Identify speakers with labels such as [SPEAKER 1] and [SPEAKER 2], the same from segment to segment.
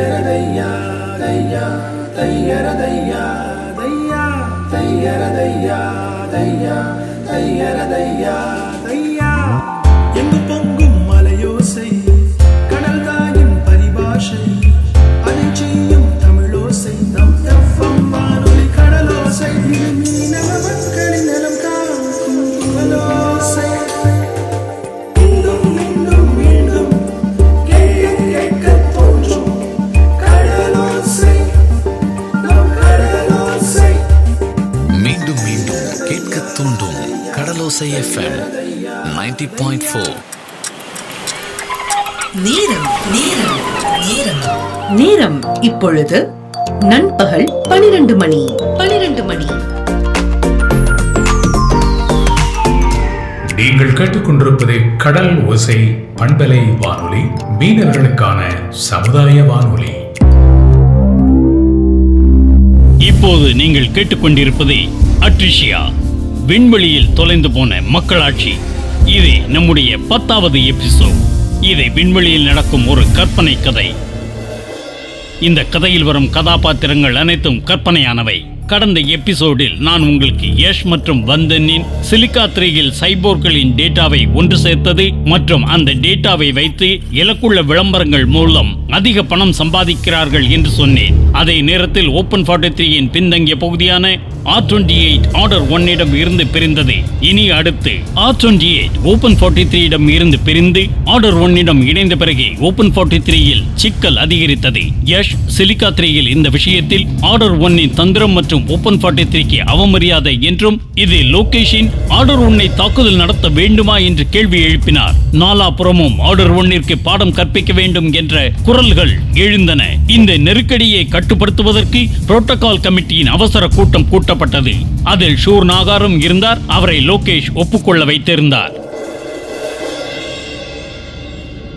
[SPEAKER 1] தையரதையா தையா தையரதையா தையா தையரதையா கடலோசை
[SPEAKER 2] எஃப்எம் 90.4 பாயிண்ட் ஃபோர்
[SPEAKER 3] நேரம் நேரம் நேரம்.
[SPEAKER 4] நேரம் இப்பொழுது நண்பகல் பனிரெண்டு மணி. பனிரெண்டு மணி.
[SPEAKER 5] நீங்கள் கேட்டுக்கொண்டிருப்பது கடல் ஓசை பண்பலை வானொலி மீனவர்களுக்கான சமுதாய வானொலி.
[SPEAKER 6] இப்போது நீங்கள் கேட்டுக்கொண்டிருப்பது அட்ரிஷியா. விண்வெளியில் தொலைந்து போன மக்களாட்சி. இது நம்முடைய பத்தாவது எபிசோட் இது விண்வெளியில் நடக்கும் ஒரு கற்பனை கதை. இந்த கதையில் வரும் கதாபாத்திரங்கள் அனைத்தும் கற்பனையானவை. கடந்த எபிசோடில் நான் உங்களுக்கு யஷ் மற்றும் வந்தனின் சிலிக்கா த்ரீயில் சைபோர்களின் டேட்டாவை ஒன்று சேர்த்தது மற்றும் அந்த டேட்டாவை வைத்து இலக்குள்ள விளம்பரங்கள் மூலம் அதிக பணம் சம்பாதிக்கிறார்கள் என்று சொன்னேன். அதே நேரத்தில் ஓபன் ஃபார்ட்டி த்ரீயின் பின்தங்கிய பகுதியான ஆர் டுவெண்ட்டி எயிட் ஆர்டர் ஒன்னிடம் இருந்து பிரிந்தது. இனி அடுத்து R twenty eight open forty த்ரீயிடம் இருந்து பிரிந்து ஆர்டர் ஒன்னிடம் இணைந்த பிறகு ஓபன் ஃபார்ட்டி த்ரீயில் சிக்கல் அதிகரித்தது. யஷ் சிலிக்கா த்ரீயில் இந்த விஷயத்தில் ஆர்டர் ஒன்னின் தந்திரம் மற்றும் ஓபன் ஃபார்ட்டி த்ரீக்கு அவமரியாதை என்றும் இது லோகேஷின் ஆர்டர் ஒன்னை தாக்குதல் நடத்த வேண்டுமா என்று கேள்வி எழுப்பினார். நாலாபுறமும் ஆர்டர் ஒன்னிற்கு பாடம் கற்பிக்க வேண்டும் என்ற குரல்கள் எழுந்தன. இந்த நெருக்கடியை கட்டுப்படுத்துவதற்கு புரோட்டோகால் கமிட்டியின் அவசர கூட்டம் கூட்டப்பட்டது. அதில் ஷூர் நாகாரும் இருந்தார் அவரை லோகேஷ் ஒப்புக்கொள்ள வைத்திருந்தார்.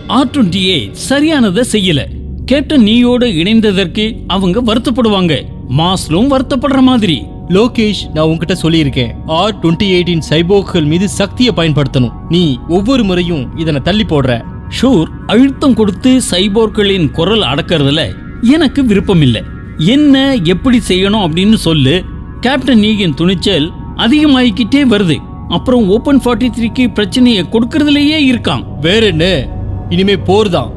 [SPEAKER 6] ஆர் டுவெண்ட்டி சரியானதை செய்யல. கேப்டன் நீயோடு இணைந்ததற்கு அவங்க வருத்தப்படுவாங்க. மாஸ்லும் வருத்தப்படுற மாதிரி.
[SPEAKER 7] லோகேஷ் நான் உன்கிட்ட சொல்லியிருக்கேன். ஆர் டுவெண்ட்டி எயிட்டின் சைபோக்கள் மீது சக்தியை பயன்படுத்தணும். நீ ஒவ்வொரு முறையும் இதனை தள்ளி போடுற.
[SPEAKER 6] ஷூர் அழுத்தம் கொடுத்து சைபோர்களின் குரல் அடக்கறதுல எனக்கு விருப்பம் இல்ல என்ன எப்படி செய்யணும் அப்படின்னு சொல்லு. கேப்டன் நீகின் துணிச்சல் அதிகமாகிக்கிட்டே வருது. அப்புறம் ஓபன் ஃபார்ட்டி த்ரீக்கு பிரச்சனையை கொடுக்கறதுலயே இருக்கான்.
[SPEAKER 7] வேற என்ன? இனிமே போர் தான்.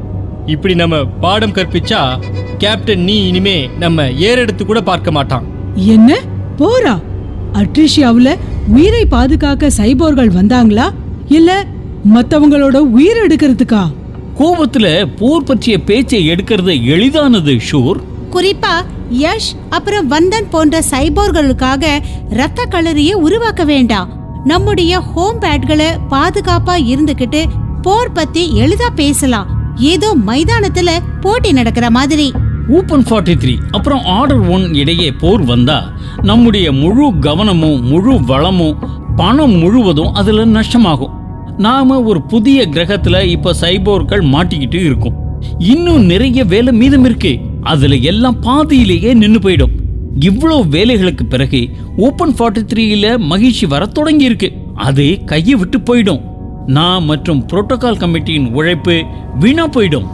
[SPEAKER 7] இப்படி நம்ம பாடம் கற்பிச்சா கேப்டன் நீ இனிமே நம்ம ஏறெடுத்து கூட பார்க்க மாட்டான்.
[SPEAKER 8] என்ன? போரா அட்ரிஷியாவுல உயிரை பாதுகாக்க சைபோர்கள் வந்தாங்களா? இல்ல மத்தவங்களோட உயிர் எடுக்கிறதுக்கா?
[SPEAKER 6] கோபத்துல போர் பற்றிய பேச்சை எடுக்கிறது எளிதானது ஷூர்.
[SPEAKER 9] குறிப்பா யஷ் அப்புறம் வந்தன் போன்ற சைபோர்களுக்காக ரத்த களரியை உருவாக்க வேண்டாம். நம்முடைய ஹோம் பேட்களை பாதுகாப்பா இருந்துகிட்டு போர் பத்தி எளிதா பேசலாம். ஏதோ மைதானத்துல போட்டி நடக்கிற மாதிரி.
[SPEAKER 6] ஓப்பன் ஃபார்ட்டி த்ரீ அப்புறம் ஆர்டர் ஒன் இடையே போர் வந்தா நம்முடைய முழு கவனமும் முழு வளமும் பணம் முழுவதும் அதுல நஷ்டமாகும். நாம ஒரு புதிய கிரகத்துல இப்ப சைபோர்கள் மாட்டிக்கிட்டு இருக்கோம். இன்னும் நிறைய வேலை மீதம் இருக்கு அதுல எல்லாம் பாதியிலேயே நின்னு போயிடும். இவ்வளவு வேலைகளுக்கு பிறகு ஓப்பன் ஃபார்ட்டி த்ரீல மகிழ்ச்சி வர தொடங்கி இருக்கு அது கையை விட்டு போயிடும். நான் மற்றும் புரோட்டோகால் கமிட்டியின் உழைப்பு வீணா போயிடும்.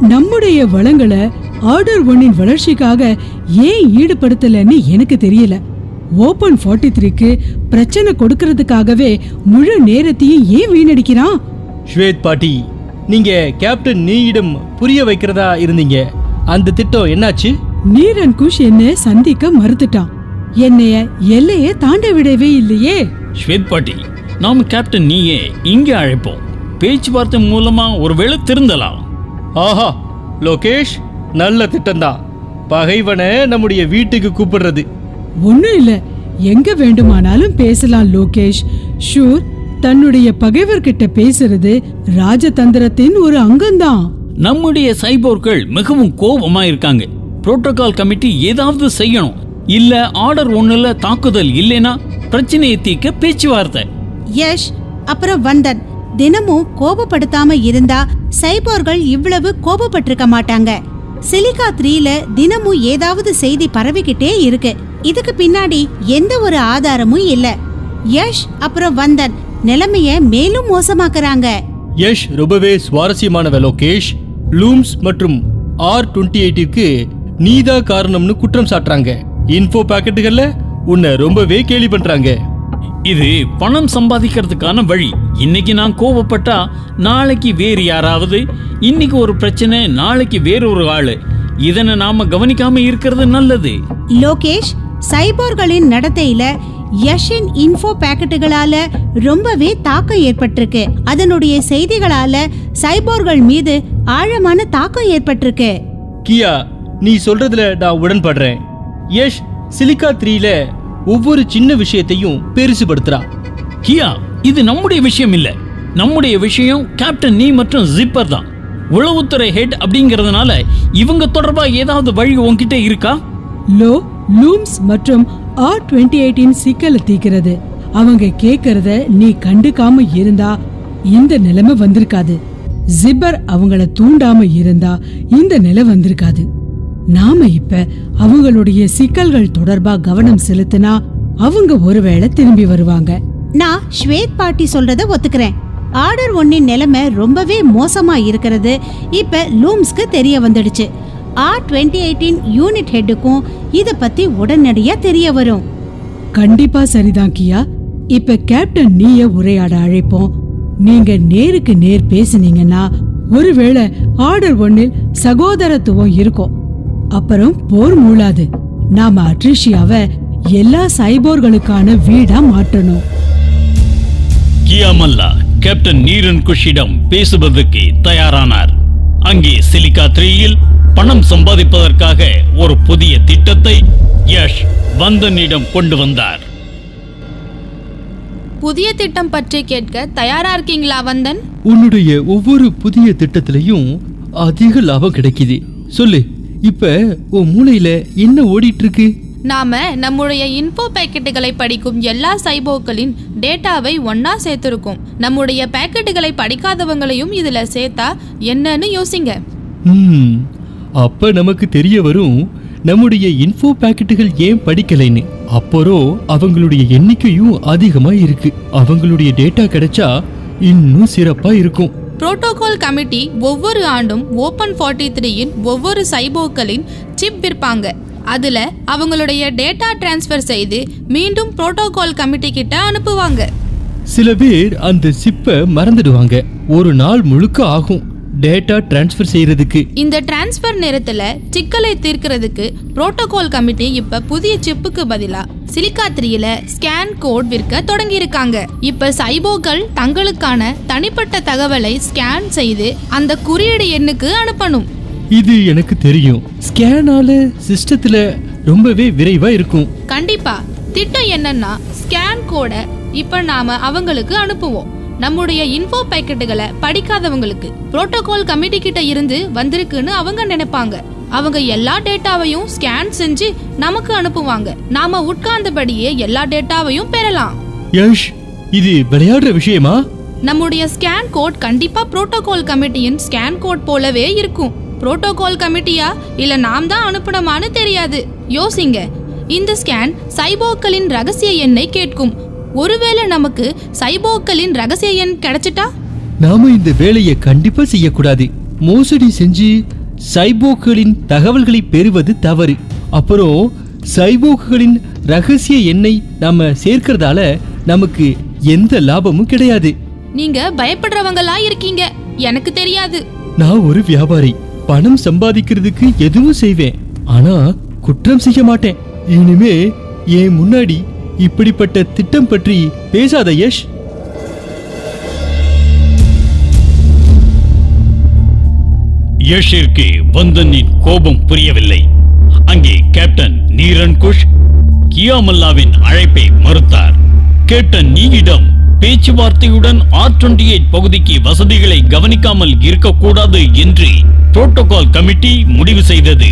[SPEAKER 8] நம்முடைய வளங்களை ஆர்டர் ஒன்னின் வளர்ச்சிக்காக ஏன் ஈடுபடுத்தலன்னு எனக்கு தெரியல. ஓபன் ஃபார்ட்டி த்ரீக்கு பிரச்சனை கொடுக்கறதுக்காகவே முழு நேரத்தையும் ஏன் வீணடிக்கிறான்?
[SPEAKER 7] ஸ்வேத் பாட்டி நீங்க கேப்டன் நீயிடம் புரிய வைக்கிறதா இருந்தீங்க. அந்த திட்டம் என்னாச்சு?
[SPEAKER 8] நீரன் குஷ் என்ன சந்திக்க மறுத்துட்டான். என்னைய எல்லைய தாண்ட விடவே இல்லையே.
[SPEAKER 6] ஸ்வேத் பாட்டி நாம் கேப்டன் நீயே இங்கே அழைப்போம். பேச்சுவார்த்தை மூலமா ஒருவேளை திருந்தலாம்.
[SPEAKER 7] ஆஹா லோகேஷ் நல்ல திட்டம்தான் பகைவனை நம்முடைய வீட்டுக்கு கூப்பிடுறது.
[SPEAKER 8] ஒண்ணும் இல்ல. எங்க வேண்டுமானாலும் பேசலாம் லோகேஷ். ஷூர் தன்னுடைய பகைவர்கிட்ட பேசுறது ராஜதந்திரத்தின் ஒரு அங்கம்தான்.
[SPEAKER 6] நம்முடைய சைபோர்கள் மிகவும் கோபமா இருக்காங்க புரோட்டோகால் கமிட்டி ஏதாவது செய்யணும். இல்ல ஆர்டர் ஒண்ணுல தாக்குதல் இல்லைனா பிரச்சனையை தீர்க்க பேச்சுவார்த்தை.
[SPEAKER 9] யஷ் அப்புறம் வந்தன். தினமும் கோபப்படுத்தாம இருந்தா சைபோர்கள் இவ்வளவு கோபப்பட்டிருக்க மாட்டாங்க. சிலிகா த்ரீல தினமும் ஏதாவது செய்தி பரவிக்கிட்டே இருக்கு. இதுக்கு பின்னாடி எந்த ஒரு ஆதாரமும் இல்ல. யஷ் அப்புறம் வந்தன். நிலைமைய மேலும் மோசமாக்குறாங்க.
[SPEAKER 7] யஷ் ரொம்பவே சுவாரஸ்யமானவ லோகேஷ். லூம்ஸ் மற்றும் ஆர் டுவெண்ட்டி எயிட்டிற்கு நீதா காரணம்னு குற்றம் சாட்டுறாங்க. இன்ஃபோ பாக்கெட்டுகள்ல உன்னை ரொம்பவே கேலி பண்றாங்க.
[SPEAKER 6] இது பணம் சம்பாதிக்கிறதுக்கான வழி. இன்னைக்கு நான் கோவப்பட்டா நாளைக்கு வேறு யாராவது? இன்னைக்கு ஒரு பிரச்சனை நாளைக்கு வேற ஒரு ஆளு. இதனை நாம கவனிக்காம இருக்கிறது நல்லது.
[SPEAKER 9] லோகேஷ் சைபோர்களின் நடத்தையில யஷின் இன்ஃபோ பாக்கெட்டுகளால ரொம்பவே தாக்கம் ஏற்பட்டிருக்கு. அதனுடைய செய்திகளால சைபோர்கள் மீது ஆழமான தாக்கம் ஏற்பட்டிருக்கு.
[SPEAKER 7] கியா நீ சொல்றதுல நான் உடன்படுறேன். யஷ் சிலிக்கா த்ரீல ஒவ்வொரு சின்ன விஷயத்தையும் பெருசுபடுத்துறா.
[SPEAKER 6] கியா இது நம்முடைய விஷயம் இல்ல. நம்முடைய விஷயம் கேப்டன் நீ மற்றும் ஜிப்பர் தான். உளவுத்துறை ஹெட் அப்படிங்கறதுனால இவங்க தொடர்பா ஏதாவது வழி உன்கிட்ட இருக்கா?
[SPEAKER 8] லோ லூம்ஸ் மற்றும் ஆர் டுவெண்ட்டி எயிட்டின் சிக்கலை தீக்கிறது அவங்க கேக்குறத நீ கண்டுக்காம இருந்தா இந்த நிலைமை வந்திருக்காது. ஜிப்பர் அவங்கள தூண்டாம இருந்தா இந்த நிலை வந்திருக்காது. நாம இப்ப அவங்களுடைய சிக்கல்கள் தொடர்பா கவனம் செலுத்தினா அவங்க ஒருவேளை திரும்பி வருவாங்க.
[SPEAKER 9] நான் ஸ்வேத் பாட்டி சொல்றத ஒத்துக்கிறேன். ஆர்டர் ஒன்னின் நிலைமை ரொம்பவே மோசமா இருக்கிறது. இப்ப லூம்ஸ்க்கு தெரிய வந்துடுச்சு. ஆர் டுவெண்ட்டி எயிட்டின் யூனிட் ஹெட்டுக்கும் இத பத்தி உடனடியா தெரிய வரும்.
[SPEAKER 8] கண்டிப்பா சரிதான் கியா. இப்ப கேப்டன் நீய உரையாட அழைப்போம். நீங்க நேருக்கு நேர் பேசுனீங்கன்னா ஒருவேளை ஆர்டர் ஒன்னில் சகோதரத்துவம் இருக்கும் அப்புறம் போர் மூளாது நாம அட்ரிஷியாவை எல்லா சைபோர்களுக்கான வீடா மாற்றணும்.
[SPEAKER 6] கியாமல்லா கேப்டன் நீரன் குஷிடம் பேசுவதற்கு தயாரானார். அங்கே சிலிகா த்ரீயில் பணம் சம்பாதிப்பதற்காக ஒரு புதிய திட்டத்தை யஷ் வந்தனிடம் கொண்டு வந்தார்.
[SPEAKER 10] புதிய திட்டம் பற்றி கேட்க தயாரா இருக்கீங்களா வந்தன்?
[SPEAKER 7] உன்னுடைய ஒவ்வொரு புதிய திட்டத்திலையும் அதிக லாபம் கிடைக்குது. சொல்லு இப்ப உன் மூளையில என்ன ஓடிட்டு இருக்கு
[SPEAKER 10] நாம நம்முடைய இன்ஃபோ பேக்கெட்டுகளை படிக்கும் எல்லா சைபோக்களின் டேட்டாவை ஒண்ணா சேர்த்திருக்கோம். நம்முடைய பேக்கெட்டுகளை படிக்காதவங்களையும் இதுல சேர்த்தா என்னன்னு யோசிங்க.
[SPEAKER 7] ம், அப்ப நமக்கு தெரிய வரும் நம்முடைய இன்ஃபோ பாக்கெட்டுகள் ஏன் படிக்கலைன்னு. அப்புறம் அவங்களுடைய எண்ணிக்கையும் அதிகமா இருக்கு அவங்களுடைய டேட்டா கிடைச்சா இன்னும் சிறப்பா இருக்கும்.
[SPEAKER 10] புரோட்டோகால் கமிட்டி ஒவ்வொரு ஆண்டும் ஓப்பன் ஃபார்ட்டி த்ரீயின் ஒவ்வொரு சைபோக்களின் சிப் விற்பாங்க. அதில் அவங்களுடைய டேட்டா டிரான்ஸ்ஃபர் செய்து மீண்டும் புரோட்டோகால் கமிட்டி கிட்ட அனுப்புவாங்க.
[SPEAKER 7] சில பேர் அந்த சிப்பை மறந்துடுவாங்க. ஒரு நாள் முழுக்க ஆகும். டேட்டா டிரான்ஸ்ஃபர் செய்யறதுக்கு.
[SPEAKER 10] இந்த டிரான்ஸ்ஃபர் நேரத்துல சிக்கலை தீர்க்கிறதுக்கு புரோட்டோகால் கமிட்டி இப்ப புதிய சிப்புக்கு பதிலா சிலிக்கா த்ரீல ஸ்கேன் கோட் விற்க தொடங்கி இருக்காங்க இப்ப சைபோக்கள் தங்களுக்கான தனிப்பட்ட தகவலை ஸ்கேன் செய்து அந்த குறியீடு எண்ணுக்கு அனுப்பணும்.
[SPEAKER 7] இது எனக்கு தெரியும். ஸ்கேனால சிஸ்டத்துல ரொம்பவே விரைவா இருக்கும்.
[SPEAKER 10] கண்டிப்பா. திட்டம் என்னன்னா ஸ்கேன் கோடை இப்ப நாம அவங்களுக்கு அனுப்புவோம். நம்முடைய இன்ஃபோ பேக்கெட்டுகளை படிக்காதவங்களுக்கு புரோட்டோகால் கமிட்டி கிட்ட இருந்து வந்திருக்குன்னு அவங்க நினைப்பாங்க. அவங்க எல்லா டேட்டாவையும் ஸ்கேன் செஞ்சு நமக்கு அனுப்புவாங்க. நாம உட்கார்ந்தபடியே எல்லா டேட்டாவையும் பெறலாம்.
[SPEAKER 7] யஷ் இது விளையாடுற விஷயமா?
[SPEAKER 10] நம்முடைய ஸ்கேன் கோட் கண்டிப்பா புரோட்டோகால் கமிட்டியின் ஸ்கேன் கோட் போலவே இருக்கும். புரோட்டோகால் கமிட்டியா இல்ல நாம் தான் அனுப்பணுமான்னு தெரியாது. யோசிங்க. இந்த ஸ்கேன் சைபோக்களின் ரகசிய எண்ணை கேட்கும். ஒருவேளை நமக்கு சைபோக்களின் ரகசிய எண் கிடைச்சிட்டா?
[SPEAKER 7] நாம இந்த வேலையை கண்டிப்பா செய்யக்கூடாது. மோசடி செஞ்சு சைபோக்குகளின் தகவல்களை பெறுவது தவறு. அப்புறம் சைபோக்குகளின் ரகசிய எண்ணை நாம சேர்க்கறதால நமக்கு எந்த லாபமும் கிடையாது.
[SPEAKER 10] நீங்க பயப்படுறவங்களா இருக்கீங்க எனக்கு தெரியாது.
[SPEAKER 7] நான் ஒரு வியாபாரி. பணம் சம்பாதிக்கிறதுக்கு எதுவும் செய்வேன். ஆனா குற்றம் செய்ய மாட்டேன். இனிமே என் முன்னாடி இப்படிப்பட்ட திட்டம் பற்றி பேசாத யஷ்.
[SPEAKER 6] யஷிற்கு வந்தனின் கோபம் புரியவில்லை. அங்கே கேப்டன் நீரன் குஷ் கியாமல்லாவின் அழைப்பை மறுத்தார். கேப்டன் நீயிடம் பேச்சுவார்த்தையுடன் ஆர் டுவெண்டி எயிட் பகுதிக்கு வசதிகளை கவனிக்காமல் இருக்கக்கூடாது என்று புரோட்டோகால் கமிட்டி முடிவு செய்தது.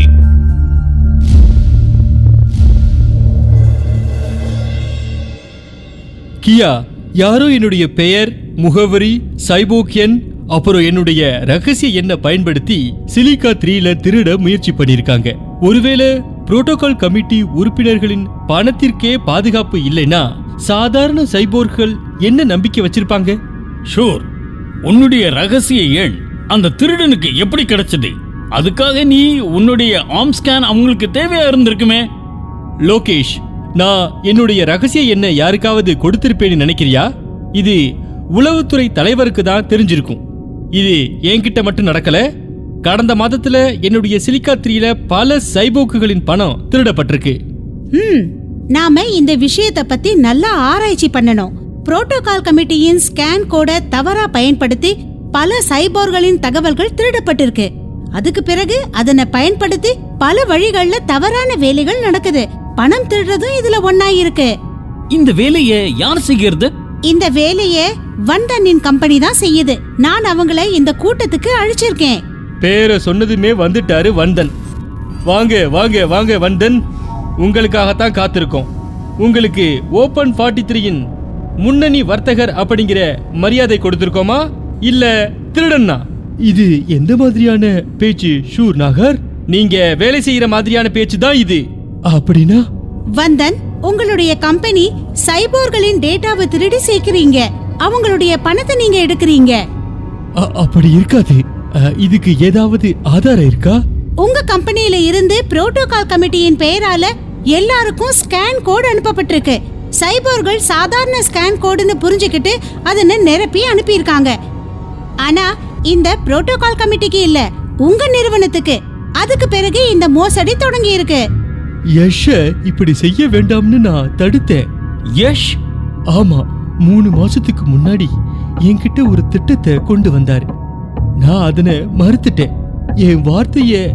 [SPEAKER 7] கியா யாரோ என்னுடைய பெயர் முகவரி சைபோக் எண் அப்புறம் என்னுடைய ரகசிய எண்ணை பயன்படுத்தி சிலிகா த்ரீல திருட முயற்சி பண்ணிருக்காங்க ஒருவேளை புரோட்டோகால் கமிட்டி உறுப்பினர்களின் பணத்திற்கே பாதுகாப்பு இல்லைன்னா சாதாரண சைபோர்கள் என்ன நம்பிக்கை வச்சிருப்பாங்க?
[SPEAKER 6] ஷூர். உன்னுடைய ரகசிய எண் அந்த திருடனுக்கு எப்படி கிடைச்சது? அதுக்காக நீ உன்னுடைய ஆர்ம் ஸ்கேன் அவங்களுக்கு தேவையா இருந்திருக்குமே?
[SPEAKER 7] லோகேஷ் நான் என்னுடைய ரகசிய எண்ணை யாருக்காவது கொடுத்திருப்பேன்னு நினைக்கிறியா? இது உளவுத்துறை தலைவருக்கு தான் தெரிஞ்சிருக்கும். இது என்கிட்ட மட்டும் நடக்கல. கடந்த மாதத்துல என்னுடைய சிலிக்காத்திரியில பல சைபோக்குகளின் பணம் திருடப்பட்டிருக்கு.
[SPEAKER 9] ம் நாம இந்த விஷயத்தை பத்தி நல்லா ஆராய்ச்சி பண்ணணும். புரோட்டோகால் கமிட்டியின் ஸ்கேன் கோட தவறா பயன்படுத்தி பல சைபோர்களின் தகவல்கள் திருடப்பட்டிருக்கு. அதுக்கு பிறகு அதனை பயன்படுத்தி பல வழிகள்ல தவறான வேலைகள் நடக்குது. பணம் திருடுறதும் இதுல ஒண்ணா இருக்கு
[SPEAKER 6] இந்த வேலையை யார் செய்கிறது?
[SPEAKER 9] இந்த வேலைய வண்டனின் கம்பெனி தான் செய்யுது. நான் அவங்கள இந்த கூட்டத்துக்கு அழைச்சிருக்கேன்.
[SPEAKER 7] பேரை சொன்னதுமே வந்துட்டாரு வந்தன். வாங்க வாங்க வாங்க வந்தன். உங்களுக்காகத்தான் காத்திருக்கோம். உங்களுக்கு ஓபன் ஃபார்ட்டி த்ரீயின் முன்னணி வர்த்தகர் அப்படிங்கிற மரியாதை கொடுத்திருக்கோமா? இல்ல திருடன்னா? இது எந்த மாதிரியான பேச்சு ஷூர் நாகர்? நீங்க வேலை செய்யற மாதிரியான பேச்சு தான் இது. அப்படின்னா?
[SPEAKER 9] வந்தன் உங்களுடைய கம்பெனி சைபோர்களின் டேட்டாவை திருடி சேர்க்கிறீங்க. அவங்களுடைய பணத்தை நீங்க எடுக்கிறீங்க.
[SPEAKER 7] அப்படி இருக்காது. இதுக்கு ஏதாவது ஆதாரம் இருக்கா?
[SPEAKER 9] உங்க கம்பெனியில இருந்து புரோட்டோகால் கமிட்டியின் பெயரால எல்லாருக்கும் ஸ்கேன் கோடு அனுப்பப்பட்டிருக்கு. சைபோர்கள் சாதாரண ஸ்கேன் கோடுன்னு புரிஞ்சுக்கிட்டு அதனை நிரப்பி அனுப்பியிருக்காங்க. ஆனா இந்த புரோட்டோகால் கமிட்டிக்கு இல்ல உங்க நிறுவனத்துக்கு. அதுக்கு பிறகு இந்த மோசடி தொடங்கி இருக்கு
[SPEAKER 7] யஷ இப்படி செய்ய வேண்டாம்னு நான் தடுத்தேன்.
[SPEAKER 6] யஷ்?
[SPEAKER 7] ஆமா மூணு மாசத்துக்கு முன்னாடி என்கிட்ட ஒரு திட்டத்தை கொண்டு வந்தாரு. நான் அதனை மறுத்துட்டேன். என் வார்த்தைய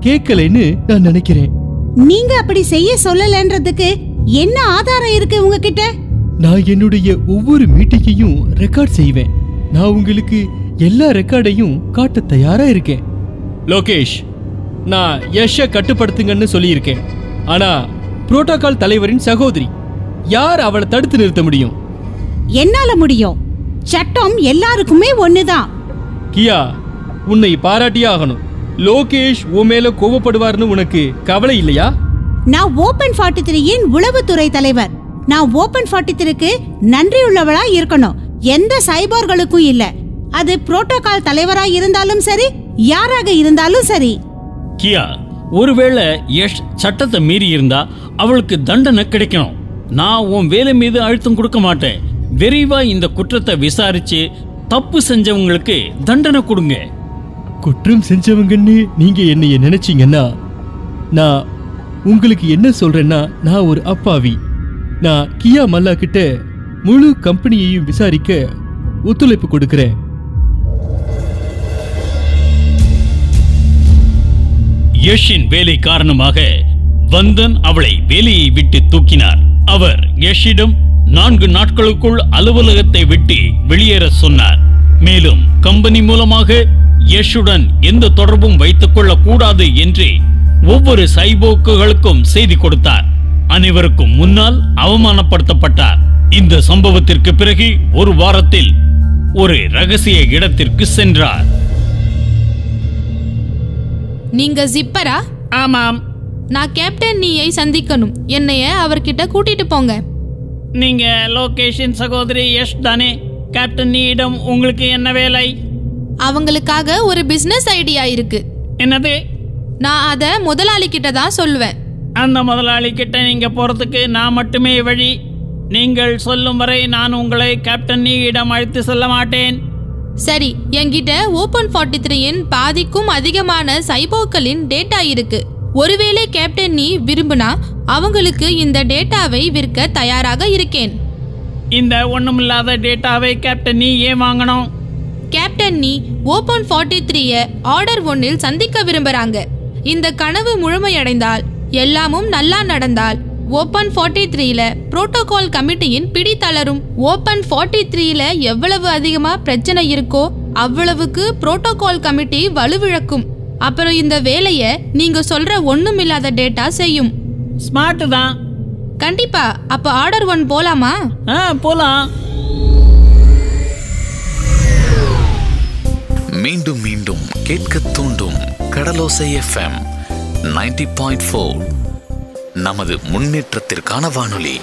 [SPEAKER 7] கேட்கலைன்னு நான் நினைக்கிறேன்.
[SPEAKER 9] நீங்க அப்படி செய்ய சொல்லலன்றதுக்கு என்ன ஆதாரம் இருக்கு உங்ககிட்ட?
[SPEAKER 7] நான் என்னுடைய ஒவ்வொரு மீட்டிங்கையும் ரெக்கார்ட் செய்வேன். நான் உங்களுக்கு எல்லா ரெக்கார்டையும் காட்ட தயாரா இருக்கேன். லோகேஷ் நான் யஷ கட்டுப்படுத்துங்கன்னு சொல்லியிருக்கேன். ஆனா புரோட்டோகால் தலைவரின் சகோதரி யார் அவளை தடுத்து நிறுத்த முடியும்?
[SPEAKER 9] என்னால முடியும்? சட்டம் எல்லாருக்குமே ஒண்ணுதான்.
[SPEAKER 7] கியா உன்னை பாராட்டியே ஆகணும் லோகேஷ் உன் மேல கோபப்படுவார்னு உனக்கு கவலை இல்லையா?
[SPEAKER 9] நான் ஓபன் ஃபார்ட்டி த்ரீயின் உளவுத்துறை தலைவர். நான் ஓபன் ஃபார்ட்டி த்ரீக்கு நன்றியுள்ளவளா இருக்கணும். எந்த சைபோர்களுக்கும் இல்ல. அது புரோட்டோகால் தலைவரா இருந்தாலும் சரி யாராக இருந்தாலும் சரி.
[SPEAKER 6] கியா ஒருவேளை யஷ் சட்டத்தை மீறி இருந்தா அவளுக்கு தண்டனை கிடைக்கணும். நான் உன் வேலை மீது அழுத்தம் கொடுக்க மாட்டேன். விரைவா இந்த குற்றத்தை விசாரிச்சு தப்பு செஞ்சவங்களுக்கு தண்டனை கொடுங்க.
[SPEAKER 7] குற்றம் செஞ்சவங்கன்னு நீங்க என்னைய நினைச்சீங்கன்னா நான் உங்களுக்கு என்ன சொல்றேன்னா நான் ஒரு அப்பாவி. நான் கியா மல்லா கிட்ட முழு கம்பெனியையும் விசாரிக்க ஒத்துழைப்பு கொடுக்கிறேன்.
[SPEAKER 6] யஷின் வேலை காரணமாக வந்தன் அவளை வேலையை விட்டு தூக்கினார். அவர் யஷிடம் நான்கு நாட்களுக்குள் அலுவலகத்தை விட்டு வெளியேற சொன்னார். மேலும் கம்பெனி மூலமாக யஷுடன் எந்த தொடர்பும் வைத்துக் கொள்ளக் கூடாது என்று ஒவ்வொரு சைபோக்குகளுக்கும் செய்தி கொடுத்தார். அனைவருக்கும் முன்னால் அவமானப்படுத்தப்பட்டார். இந்த சம்பவத்திற்கு பிறகு ஒரு வாரத்தில் ஒரு ரகசிய இடத்திற்கு சென்றார்.
[SPEAKER 10] நீங்க ஜிப்பரா
[SPEAKER 6] ஆமாம்.
[SPEAKER 10] நான் கேப்டன் நீயை சந்திக்கணும். என்னைய அவர்கிட்ட கூட்டிட்டு போங்க.
[SPEAKER 6] நீங்க லோகேஷின் சகோதரி யஷ் தானே? கேப்டன் நீயிடம் உங்களுக்கு என்ன வேலை?
[SPEAKER 10] அவங்களுக்காக ஒரு பிசினஸ் ஐடியா இருக்கு.
[SPEAKER 6] என்னது?
[SPEAKER 10] நான் அத முதலாளி கிட்ட தான் சொல்லுவேன்.
[SPEAKER 6] அந்த முதலாளி கிட்ட நீங்க போறதுக்கு நான் மட்டுமே வழி. நீங்கள் சொல்லும் வரை நான் உங்களை கேப்டன் நீயிடம் அழைத்து செல்ல மாட்டேன்.
[SPEAKER 10] சரி என்கிட்ட ஓபன் ஃபார்ட்டி த்ரீயின் பாதிக்கும் அதிகமான சைபோக்களின் டேட்டா இருக்கு. ஒருவேளை கேப்டன் நீ விரும்புனா அவங்களுக்கு இந்த டேட்டாவை விற்க தயாராக இருக்கேன்.
[SPEAKER 6] இந்த ஒண்ணுமில்லாத டேட்டாவை கேப்டன் நீ ஏன் வாங்கணும்?
[SPEAKER 10] கேப்டன் நீ ஓபன் ஃபார்ட்டி த்ரீய ஆர்டர் ஒன்னில் சந்திக்க விரும்புறாங்க. இந்த கனவு முழுமையடைந்தால் எல்லாமும் நல்லா நடந்தால் ஓபன் ஃபார்ட்டி த்ரீல புரோட்டோகால் கமிட்டியின் பிடி தளரும் ஓபன் ஃபார்ட்டி த்ரீல எவ்வளவு அதிகமா பிரச்சனை இருக்கோ அவ்வளவுக்கு புரோட்டோகால் கமிட்டி வலுவிழக்கும். அப்புறம் இந்த வேலைய நீங்க சொல்ற ஒண்ணுமில்லாத டேட்டா செய்யும்.
[SPEAKER 6] ஸ்மார்ட் தான்
[SPEAKER 10] கண்டிப்பா. அப்ப ஆர்டர் ஒன் போலாமா?
[SPEAKER 6] ஆ போலாம்.
[SPEAKER 2] மீண்டும் மீண்டும் கேட்க தூண்டும் கடலோசை எஃப்எம் 90.4 பாயிண்ட் நமது முன்னேற்றத்திற்கான வானொலி.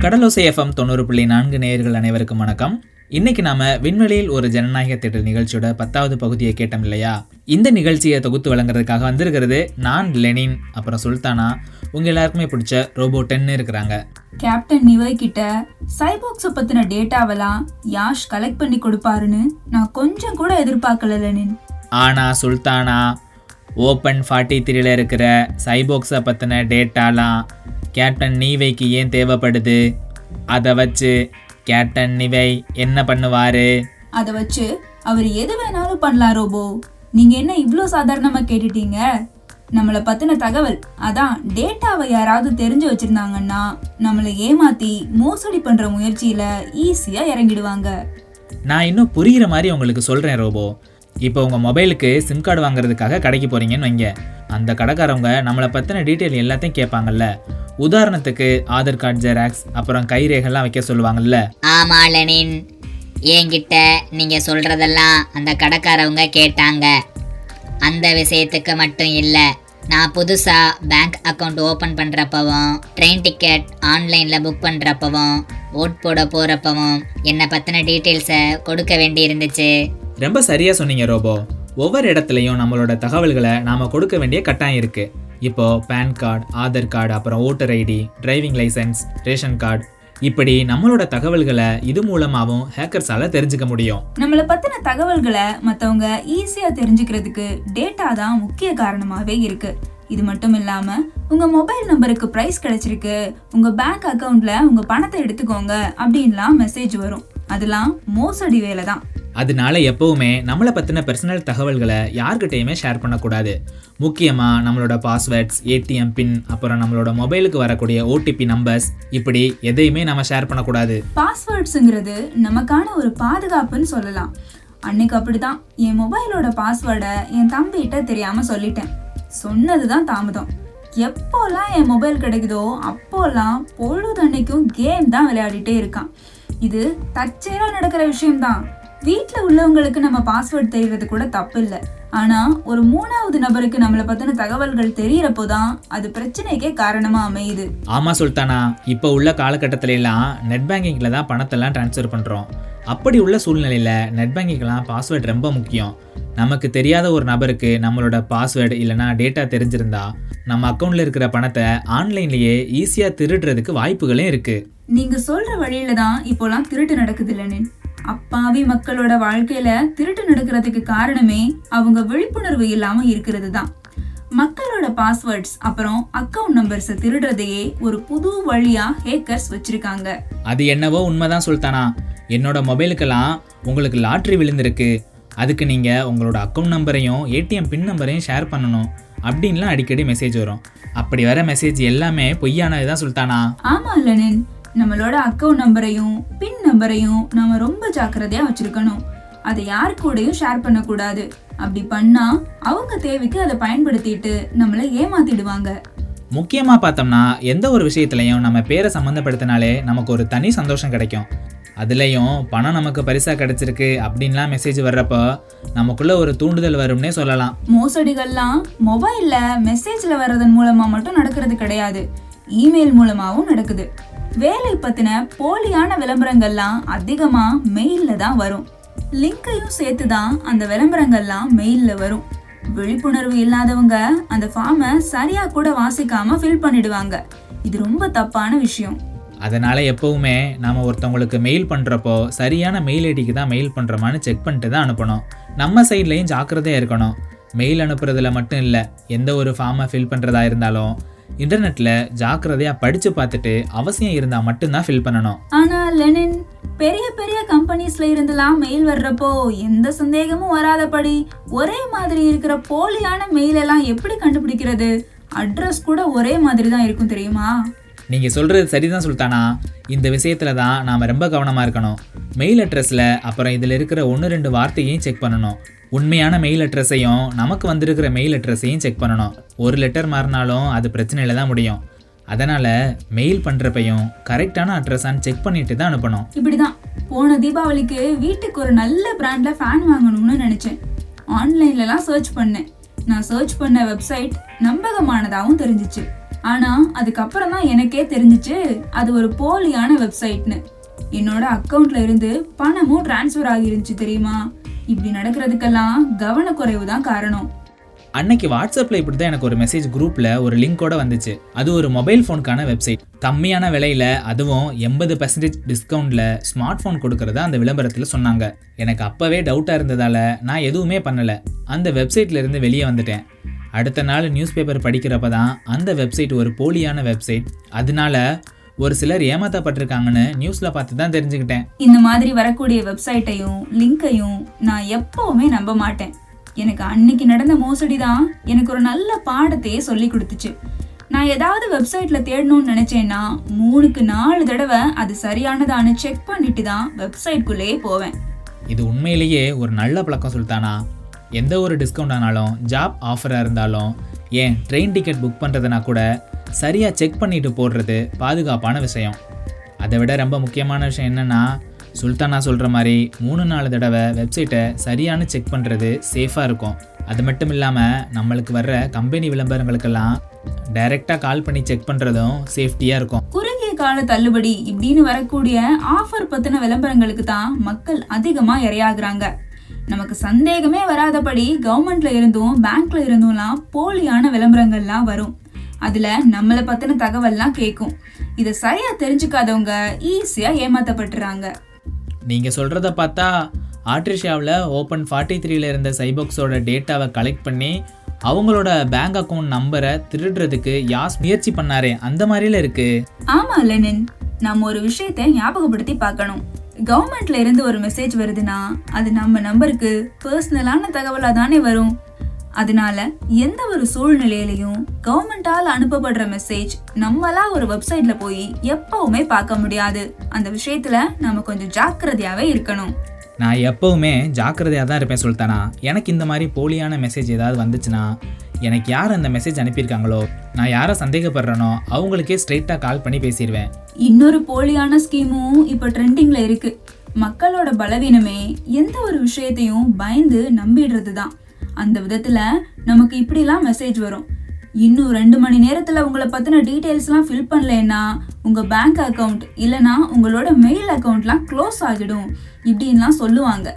[SPEAKER 11] கடலோசை எஃப்எம் தொண்ணூறு புள்ளி நான்கு நேயர்கள் அனைவருக்கும் வணக்கம். இன்னைக்கு நாம விண்வெளியில் ஒரு ஜனநாயக தேடல் நிகழ்ச்சியோட பத்தாவது பகுதியை கேட்டோம் இல்லையா? இந்த நிகழ்ச்சியை தொகுத்து வழங்குறதுக்காக வந்திருக்கிறது நான் லெனின் அப்புறம் சுல்தானா. உங்க எல்லாருக்குமே பிடிச்ச ரோபோ டென்னு இருக்கிறாங்க.
[SPEAKER 12] கேப்டன் நிவை கிட்ட சைபாக்ஸ பத்தின டேட்டாவெல்லாம் யாஷ் கலெக்ட் பண்ணி கொடுப்பாருன்னு நான் கொஞ்சம் கூட எதிர்பார்க்கல லெனின்.
[SPEAKER 11] ஆனா சுல்தானா ஓப்பன் ஃபார்ட்டி த்ரீல இருக்கிற சைபோக்ஸை பற்றின டேட்டாலாம் கேப்டன் நீவைக்கு ஏன் தேவைப்படுது? அதை வச்சு கேப்டன் நிவை என்ன பண்ணுவார்?
[SPEAKER 12] அதை வச்சு அவர் எது வேணாலும் பண்ணலாம் ரோபோ. நீங்க என்ன இவ்ளோ சாதாரணமா கேட்டுட்டீங்க? நம்மளை பத்தின தகவல் அதான் டேட்டாவை யாராவது தெரிஞ்சு வச்சிருந்தாங்கன்னா நம்மளை ஏமாத்தி மோசடி பண்ற முயற்சியில ஈஸியா இறங்கிடுவாங்க.
[SPEAKER 11] நான் இன்னும் புரிகிற மாதிரி உங்களுக்கு சொல்கிறேன் ரோபோ. இப்போ உங்கள் மொபைலுக்கு சிம் கார்டு வாங்குறதுக்காக கடைக்கு போகிறீங்கன்னு வைங்க. அந்த கடைக்காரவங்க நம்மளை பற்றின டீட்டெயில் எல்லாத்தையும் கேட்பாங்கல்ல. உதாரணத்துக்கு ஆதார் கார்டு ஜெராக்ஸ் அப்புறம் கைரேகைலாம் வைக்க சொல்லுவாங்கல்ல.
[SPEAKER 13] ஆமா லெனின். என்கிட்ட நீங்கள் சொல்கிறதெல்லாம் அந்த கடைக்காரவங்க கேட்டாங்க. அந்த விஷயத்துக்கு மட்டும் இல்லை நான் புதுசாக பேங்க் அக்கவுண்ட் ஓப்பன் பண்ணுறப்பவும் ட்ரெயின் டிக்கெட் ஆன்லைனில் புக் பண்ணுறப்பவும் ஓட் போட போகிறப்பவும் என்னை பற்றின டீட்டெயில்ஸை கொடுக்க வேண்டி இருந்துச்சு
[SPEAKER 11] ரொம்ப சரியாக சொன்னீங்க ரோபோ. ஒவ்வொரு இடத்துலையும் நம்மளோட தகவல்களை நாம் கொடுக்க வேண்டிய கட்டாயம் இருக்குது இப்போது பேன் கார்டு ஆதார் கார்டு அப்புறம் voter ID driving licence ration card. இப்படி நம்மளோட தகவல்களை இது மூலமாகவும் ஹேக்கர்ஸால தெரிஞ்சுக்க முடியும்.
[SPEAKER 12] நம்மளை பத்தின தகவல்களை மத்தவங்க ஈஸியா தெரிஞ்சுக்கிறதுக்கு டேட்டா தான் முக்கிய காரணமாவே இருக்கு. இது மட்டும் இல்லாம உங்க மொபைல் நம்பருக்கு பிரைஸ் கிடைச்சிருக்கு. உங்க பேங்க் அக்கவுண்ட்ல உங்க பணத்தை எடுத்துக்கோங்க அப்படின்லாம் மெசேஜ் வரும். அதெல்லாம் மோசடி வேலை தான்
[SPEAKER 11] அதனால எப்பவுமே நம்மளை பற்றின பர்சனல் தகவல்களை யார்கிட்டயுமே ஷேர் பண்ணக்கூடாது. முக்கியமாக நம்மளோட பாஸ்வேர்ட்ஸ் ஏடிஎம் பின் அப்புறம் நம்மளோட மொபைலுக்கு வரக்கூடிய ஓடிபி நம்பர்ஸ் இப்படி எதையுமே நம்ம ஷேர் பண்ணக்கூடாது.
[SPEAKER 12] பாஸ்வேர்ட்ஸுங்கிறது நமக்கான ஒரு பாதுகாப்புன்னு சொல்லலாம். அன்னைக்கு அப்படிதான் என் மொபைலோட பாஸ்வேர்டை என் தம்பிகிட்ட தெரியாம சொல்லிட்டேன். சொன்னதுதான் தாமதம். எப்போல்லாம் என் மொபைல் கிடைக்குதோ அப்போல்லாம் பொழுதன்னைக்கும் கேம் தான் விளையாடிட்டே இருக்கான். இது தற்செயலா நடக்கிற விஷயம்தான். வீட்டில் உள்ளவங்களுக்கு நம்ம பாஸ்வேர்ட் தெரியறது கூட தப்பு இல்லை ஆனா ஒரு மூணாவது நபருக்கு நம்மளை பத்தின தகவல்கள் தெரியறப்போ தான் அது பிரச்சனைக்கே காரணமா அமையுது.
[SPEAKER 11] ஆமாம் சுல்தானா. இப்போ உள்ள காலகட்டத்தில எல்லாம் நெட் பேங்கிங்கில் தான் பணத்தெல்லாம் ட்ரான்ஸ்ஃபர் பண்ணுறோம் அப்படி உள்ள சூழ்நிலையில் நெட் பேங்கிங்லாம் பாஸ்வேர்டு ரொம்ப முக்கியம். நமக்கு தெரியாத ஒரு நபருக்கு நம்மளோட பாஸ்வேர்டு இல்லைனா டேட்டா தெரிஞ்சிருந்தா நம்ம அக்கௌண்ட்டில் இருக்கிற பணத்தை ஆன்லைன்லேயே ஈஸியாக திருடுறதுக்கு வாய்ப்புகளே இருக்குது
[SPEAKER 12] நீங்க சொல்ற வழியில தான் இப்போலாம் திருட்டு நடக்குது லெனின் அப்பாவி மக்களோட வாழ்க்கையில திருட்டு நடக்கிறதுக்கு காரணமே அவங்க விழிப்புணர்வு இல்லாம இருக்கிறது தான் மக்களோட பாஸ்வேர்ட்ஸ் அப்புறம் அக்கவுண்ட் நம்பர்ஸை திருடுறதையே ஒரு புது வழியா ஹேக்கர்ஸ் வச்சிருக்காங்க.
[SPEAKER 11] அது என்னவோ உண்மைதான் சுல்தானா. என்னோட மொபைலுக்கெல்லாம் உங்களுக்கு லாட்ரி விழுந்திருக்கு. அதுக்கு நீங்கள் உங்களோட அக்கௌண்ட் நம்பரையும் ஏடிஎம் பின் நம்பரையும் ஷேர் பண்ணணும். அப்படின்லாம் அடிக்கடி மெசேஜ் வரும். அப்படி வர மெசேஜ் எல்லாமே பொய்யானது தான் சுல்தானா?
[SPEAKER 12] ஆமா லெனின் நம்மளோட அக்கவுண்ட் நம்பரையும் பின் நம்பரையும் நாம ரொம்ப ஜாக்கிரதையா வச்சிருக்கணும். அதை யார் கூடயும் ஷேர் பண்ணக்கூடாது. அப்படி பண்ணா அவங்க தேவைக்கு அதை பயன்படுத்திட்டு நம்மளை ஏமாத்திடுவாங்க.
[SPEAKER 11] முக்கியமாக பார்த்தோம்னா எந்த ஒரு விஷயத்துலையும் நம்ம பேரை சம்மந்தப்படுத்தினாலே நமக்கு ஒரு தனி சந்தோஷம் கிடைக்கும். அதுலேயும் பணம் நமக்கு பரிசாக கிடைச்சிருக்கு அப்படின்லாம் மெசேஜ் வர்றப்போ நமக்குள்ள ஒரு தூண்டுதல் வரும்னே சொல்லலாம்.
[SPEAKER 12] மோசடிகள்லாம் மொபைலில் மெசேஜில் வர்றதன் மூலமாக மட்டும் நடக்கிறது கிடையாது. இமெயில் மூலமாகவும் நடக்குது. வேலை பற்றின போலியான விளம்பரங்கள்லாம் அதிகமாக மெயில்ல தான் வரும். லிங்கையும் சேர்த்து தான் அந்த விளம்பரங்கள்லாம் மெயிலில் வரும். விழிப்புணர்வு இல்லாதவங்க அந்த ஃபார்மை சரியாக கூட வாசிக்காமல் ஃபில் பண்ணிடுவாங்க. இது ரொம்ப தப்பான விஷயம்.
[SPEAKER 11] அதனால் எப்போவுமே நாம் ஒருத்தவங்களுக்கு மெயில் பண்ணுறப்போ சரியான மெயில் ஐடிக்கு தான் மெயில் பண்ணுறோமான்னு செக் பண்ணிட்டு தான் அனுப்பணும். நம்ம சைட்லேயும் ஜாக்கிரதையாக இருக்கணும். மெயில் அனுப்புறதுல மட்டும் இல்லை எந்த ஒரு ஃபார்மை ஃபில் பண்ணுறதா இருந்தாலும் இன்டர்நெட்டில் ஜாக்கிரதையாக படித்து பார்த்துட்டு அவசியம் இருந்தால் மட்டும்தான் ஃபில் பண்ணணும்.
[SPEAKER 12] ஆனா லெனின் பெரிய பெரிய கம்பெனிஸ்ல இருந்தெல்லாம் மெயில் வர்றப்போ எந்த சந்தேகமும் வராதபடி ஒரே மாதிரி இருக்கிற போலியான மெயில் எல்லாம் எப்படி கண்டுபிடிக்கிறது? அட்ரஸ் கூட ஒரே மாதிரி தான் இருக்கும் தெரியுமா?
[SPEAKER 11] நீங்கள் சொல்கிறது சரிதான் சுல்தானா? இந்த விஷயத்தில் தான் நாம் ரொம்ப கவனமாக இருக்கணும். மெயில் அட்ரஸில் அப்புறம் இதில் இருக்கிற ஒன்று ரெண்டு வார்த்தையும் செக் பண்ணணும். உண்மையான மெயில் அட்ரஸையும் நமக்கு வந்திருக்கிற மெயில் அட்ரஸையும் செக் பண்ணணும். ஒரு லெட்டர் மாறினாலும் அது பிரச்சனையில் தான் முடியும். அதனால் மெயில் பண்ணுறப்பையும் கரெக்டான அட்ரஸான்னு செக் பண்ணிட்டு தான் அனுப்பணும்.
[SPEAKER 12] இப்படிதான். போன தீபாவளிக்கு வீட்டுக்கு ஒரு நல்ல பிராண்ட்ல ஃபேன் வாங்கணும்னு நினைச்சேன். ஆன்லைன்லலாம் சர்ச் பண்ணேன். நான் சர்ச் பண்ண வெப்சைட் நம்பகமானதாகவும் தெரிஞ்சிச்சு. ஆனால் அதுக்கப்புறம் தான் எனக்கே தெரிஞ்சிச்சு அது ஒரு போலியான வெப்சைட்னு. என்னோட அக்கௌண்ட்ல இருந்து பணமும் டிரான்ஸ்ஃபர் ஆகிருந்துச்சு தெரியுமா? இப்படி நடக்கிறதுக்கெல்லாம் கவனக்குறைவு தான் காரணம்.
[SPEAKER 11] அன்னைக்கு வாட்ஸ்அப்பில் இப்படி தான் எனக்கு ஒரு மெசேஜ் குரூப்பில் ஒரு லிங்கோட வந்துச்சு. அது ஒரு மொபைல் ஃபோனுக்கான வெப்சைட் கம்மியான விலையில் அதுவும் எண்பது பர்சன்டேஜ் டிஸ்கவுண்ட்டில் ஸ்மார்ட் ஃபோன் கொடுக்கறத அந்த விளம்பரத்தில் சொன்னாங்க. எனக்கு அப்போவே டவுட்டாக இருந்ததால் நான் எதுவுமே பண்ணலை. அந்த வெப்சைட்லேருந்து வெளியே வந்துட்டேன். அடுத்த நாள் நியூஸ் பேப்பர் படிக்கிறப்ப தான் அந்த வெப்சைட் ஒரு போலியான வெப்சைட் அதனால ஒரு சிலர் ஏமாத்தப்பட்டிருக்காங்கன்னு நியூஸில் பார்த்து தான் தெரிஞ்சுக்கிட்டேன்.
[SPEAKER 12] இந்த மாதிரி வரக்கூடிய வெப்சைட்டையும் லிங்கையும் நான் எப்பவுமே நம்ப மாட்டேன். எனக்கு அன்னைக்கு நடந்த மோசடி தான் எனக்கு ஒரு நல்ல பாடத்தையே சொல்லி கொடுத்துச்சு. நான் ஏதாவது வெப்சைட்ல தேடணும்னு நினைச்சேன்னா மூணுக்கு நாலு தடவை அது சரியானதான்னு செக் பண்ணிட்டு தான் வெப்சைட்குள்ளேயே போவேன்.
[SPEAKER 11] இது உண்மையிலேயே ஒரு நல்ல பழக்கம் சுல்தானா? எந்த ஒரு டிஸ்கவுண்ட் ஆனாலும் ஜாப் ஆஃபராக இருந்தாலும் ஏன் ட்ரெயின் டிக்கெட் புக் பண்ணுறதுனா கூட சரியாக செக் பண்ணிவிட்டு போடுறது பாதுகாப்பான விஷயம். அதை விட ரொம்ப முக்கியமான விஷயம் என்னென்னா சுல்தானா சொல்கிற மாதிரி மூணு நாலு தடவை வெப்சைட்டை சரியான செக் பண்ணுறது சேஃபாக இருக்கும். அது மட்டும் இல்லாமல் நம்மளுக்கு வர்ற கம்பெனி விளம்பரங்களுக்கெல்லாம் டைரெக்டாக கால் பண்ணி செக் பண்ணுறதும் சேஃப்டியாக இருக்கும்.
[SPEAKER 12] குறுகிய கால தள்ளுபடி இப்படின்னு வரக்கூடிய ஆஃபர் பற்றின விளம்பரங்களுக்கு தான் மக்கள் அதிகமாக இறையாகிறாங்க நமக்கு சந்தேகமே வராதபடி கவர்மெண்ட்ல இருந்தும் பேங்க்ல இருந்தும்லாம் போலியான விளம்பரங்கள்லாம் வரும். அதுல நம்மளை பத்தின தகவல்லாம் கேட்கும் இதை சரியா தெரிஞ்சுக்காதவங்க ஈஸியா ஏமாத்தப்பட்டுறாங்க.
[SPEAKER 11] நீங்கள் சொல்கிறத பார்த்தா ஆட்ரிஷியாவில் ஓப்பன் ஃபார்ட்டி த்ரீல இருந்த சைபாக்ஸோட டேட்டாவை கலெக்ட் பண்ணி அவங்களோட பேங்க் அக்கவுண்ட் நம்பரை திருடுறதுக்கு யாஸ் முயற்சி பண்ணாரே. அந்த மாதிரில இருக்கு.
[SPEAKER 12] ஆமா லெனின். நம்ம ஒரு விஷயத்தை ஞாபகப்படுத்தி பார்க்கணும். கவர்மெண்ட்ல இருந்து ஒரு மெசேஜ் வருதுன்னா அது நம்ம நம்பருக்கு பர்சனலான தகவலாக தானே வரும். அதனால எந்த ஒரு சூழ்நிலையிலையும் கவர்மெண்டால் அனுப்பப்படுற மெசேஜ் நம்மளா ஒரு வெப்சைட்ல போய் எப்பவுமே பார்க்க முடியாது. அந்த விஷயத்துல நம்ம கொஞ்சம் ஜாக்கிரதையாவே இருக்கணும்.
[SPEAKER 11] நான் எப்பவுமே ஜாக்கிரதையாக தான் இருப்பேன் சொல்லிட்டேனா எனக்கு இந்த மாதிரி போலியான மெசேஜ் ஏதாவது வந்துச்சுன்னா எனக்கு யார் அந்த மெசேஜ் அனுப்பியிருக்காங்களோ நான் யாரை சந்தேகப்படுறேனோ அவங்களுக்கே ஸ்ட்ரைட்டாக கால் பண்ணி பேசிடுவேன்
[SPEAKER 12] இன்னொரு போலியான ஸ்கீமும் இப்போ ட்ரெண்டிங்கில் இருக்கு. மக்களோட பலவீனமே எந்த ஒரு விஷயத்தையும் பயந்து நம்பிடுறது தான் அந்த விதத்தில் நமக்கு இப்படிலாம் மெசேஜ் வரும். இன்னும் ரெண்டு மணி நேரத்தில் உங்களை பற்றின டீட்டெயில்ஸ்லாம் ஃபில் பண்ணலைன்னா உங்கள் பேங்க் அக்கௌண்ட் இல்லைனா உங்களோட மெயில் அக்கௌண்ட்லாம் க்ளோஸ் ஆகிடும். இப்படின்லாம் சொல்லுவாங்க.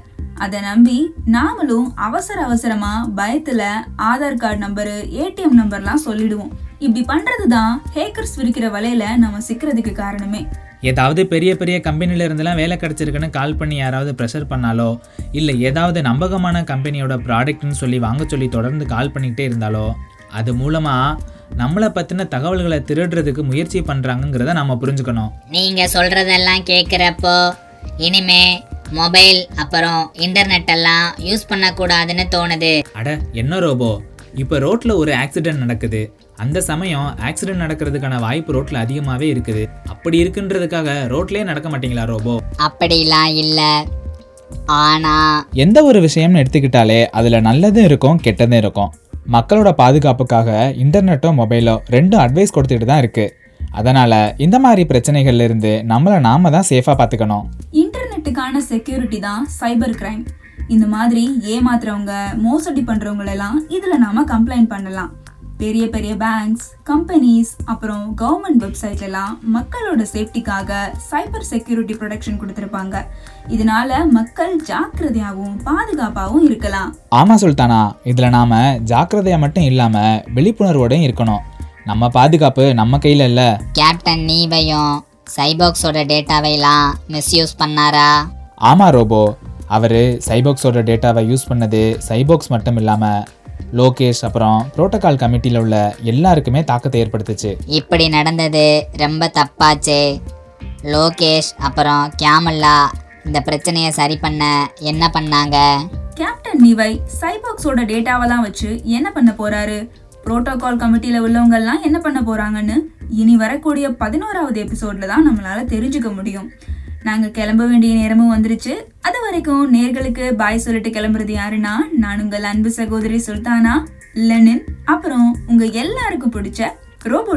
[SPEAKER 12] அதை நம்பி நாமளும் அவசர அவசரமா பயத்துல ஆதார் கார்டு நம்பரு ஏடிஎம் நம்பர்லாம் சொல்லிடுவோம். இப்படி பண்றது தான் ஹேக்கர்ஸ் விரிக்கிற வலையில நம்ம சிக்கிறதுக்கு காரணமே.
[SPEAKER 11] ஏதாவது பெரிய பெரிய கம்பெனில இருந்தெல்லாம் வேலை கிடைச்சிருக்குன்னு கால் பண்ணி யாராவது ப்ரெஷர் பண்ணாலோ இல்லை ஏதாவது நம்பகமான கம்பெனியோட ப்ராடக்ட்னு சொல்லி வாங்க சொல்லி தொடர்ந்து கால் பண்ணிக்கிட்டே இருந்தாலோ அது மூலமாக நம்மளை பற்றின தகவல்களை திருடுறதுக்கு முயற்சி பண்ணுறாங்கங்கிறத நம்ம புரிஞ்சுக்கணும்.
[SPEAKER 13] நீங்க சொல்றதெல்லாம் கேட்குறப்போ இனிமே மொபைல் அப்புறம் இன்டர்நெட் எல்லாம் யூஸ் பண்ணக்கூடாதுன்னு தோணுது.
[SPEAKER 11] அட என்ன ரோபோ? இப்போ ரோட்டில் ஒரு ஆக்சிடென்ட் நடக்குது. அந்த சமயம் ஆக்சிடென்ட் நடக்கிறதுக்கான வாய்ப்பு ரோட்டில் அதிகமாகவே இருக்குது. அப்படி இருக்குன்றதுக்காக ரோட்லேயே நடக்க மாட்டீங்களா ரோபோ?
[SPEAKER 13] அப்படிலாம் இல்லை. ஆனா
[SPEAKER 11] எந்த ஒரு விஷயம்னு எடுத்துக்கிட்டாலே அதில் நல்லதும் இருக்கும் கெட்டதும் இருக்கும். மக்களோட பாதுகாப்புக்காக இன்டர்நெட்டோ மொபைலோ ரெண்டும் அட்வைஸ் கொடுத்துட்டு தான் இருக்குது அதனால் இந்த மாதிரி பிரச்சனைகள்ல இருந்து நம்மளை நாம தான் சேஃபாக பார்த்துக்கணும்
[SPEAKER 12] இன்டர்நெட்டுக்கான செக்யூரிட்டி தான் சைபர் கிரைம் இந்த மாதிரி ஏமாத்துறவங்க மோசடி பண்றவங்களெல்லாம் இதுல நாம கம்ப்ளைண்ட் பண்ணலாம். பெரிய பெரிய பேங்க்ஸ் கம்பெனிஸ் அப்புறம் கவர்மெண்ட் வெப்சைட் எல்லாம் மக்களோட சேஃப்டிக்காக சைபர் செக்யூரிட்டி ப்ரொடெக்ஷன் கொடுத்துருப்பாங்க. இதனால மக்கள் ஜாக்கிரதையாகவும் பாதுகாப்பாகவும் இருக்கலாம்.
[SPEAKER 11] ஆமாம் சுல்தானா இதில் நாம் ஜாக்கிரதையாக மட்டும் இல்லாமல் விழிப்புணர்வோடையும் இருக்கணும். நம்ம பாதுகாப்பு நம்ம கையில் இல்லை.
[SPEAKER 13] கேப்டன் நீவையும் சைபாக்ஸோட டேட்டாவைலாம் மிஸ்யூஸ் பண்ணாரா?
[SPEAKER 11] ஆமாம் ரோபோ. அவர் சைபாக்ஸோட டேட்டாவை யூஸ் பண்ணது சைபாக்ஸ் மட்டும் இல்லாமல் லோகேஷ் அப்புறம் புரோட்டோகால் கமிட்டியில் உள்ள எல்லாருக்குமே தாக்கத்தை ஏற்படுத்துச்சு.
[SPEAKER 13] இப்படி நடந்தது ரொம்ப தப்பாச்சே. லோகேஷ் அப்புறம் கேமல்லா இந்த பிரச்சனையை சரி பண்ண என்ன பண்ணாங்க?
[SPEAKER 12] கேப்டன் நிவை சைபாக்ஸோட டேட்டாவெல்லாம் வச்சு என்ன பண்ண போறாரு? புரோட்டோகால் கமிட்டியில் உள்ளவங்கெல்லாம் என்ன பண்ண போகிறாங்கன்னு இனி வரக்கூடிய பதினோராவது எபிசோடில் தான் நம்மளால் தெரிஞ்சுக்க முடியும். நாங்கள் கிளம்ப வேண்டிய நேரமும் வந்துருச்சு. அது வரைக்கும் நேர்களுக்கு பாய் சொல்லிட்டு கிளம்புறது யாருன்னா நான் உங்கள் அன்பு சகோதரி சுல்தானா லெனின் அப்புறம் உங்கள் எல்லாருக்கும் பிடிச்ச ரோபோட்